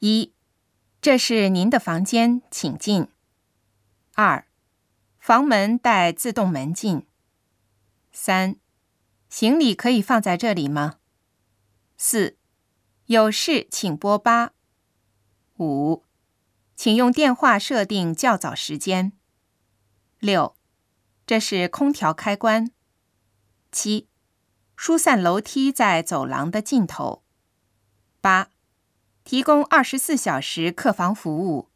一，这是您的房间，请进。二，房门带自动门禁。三，行李可以放在这里吗？四，有事请拨八。五，请用电话设定较早时间。六，这是空调开关。七，疏散楼梯在走廊的尽头。八。提供二十四小时客房服务。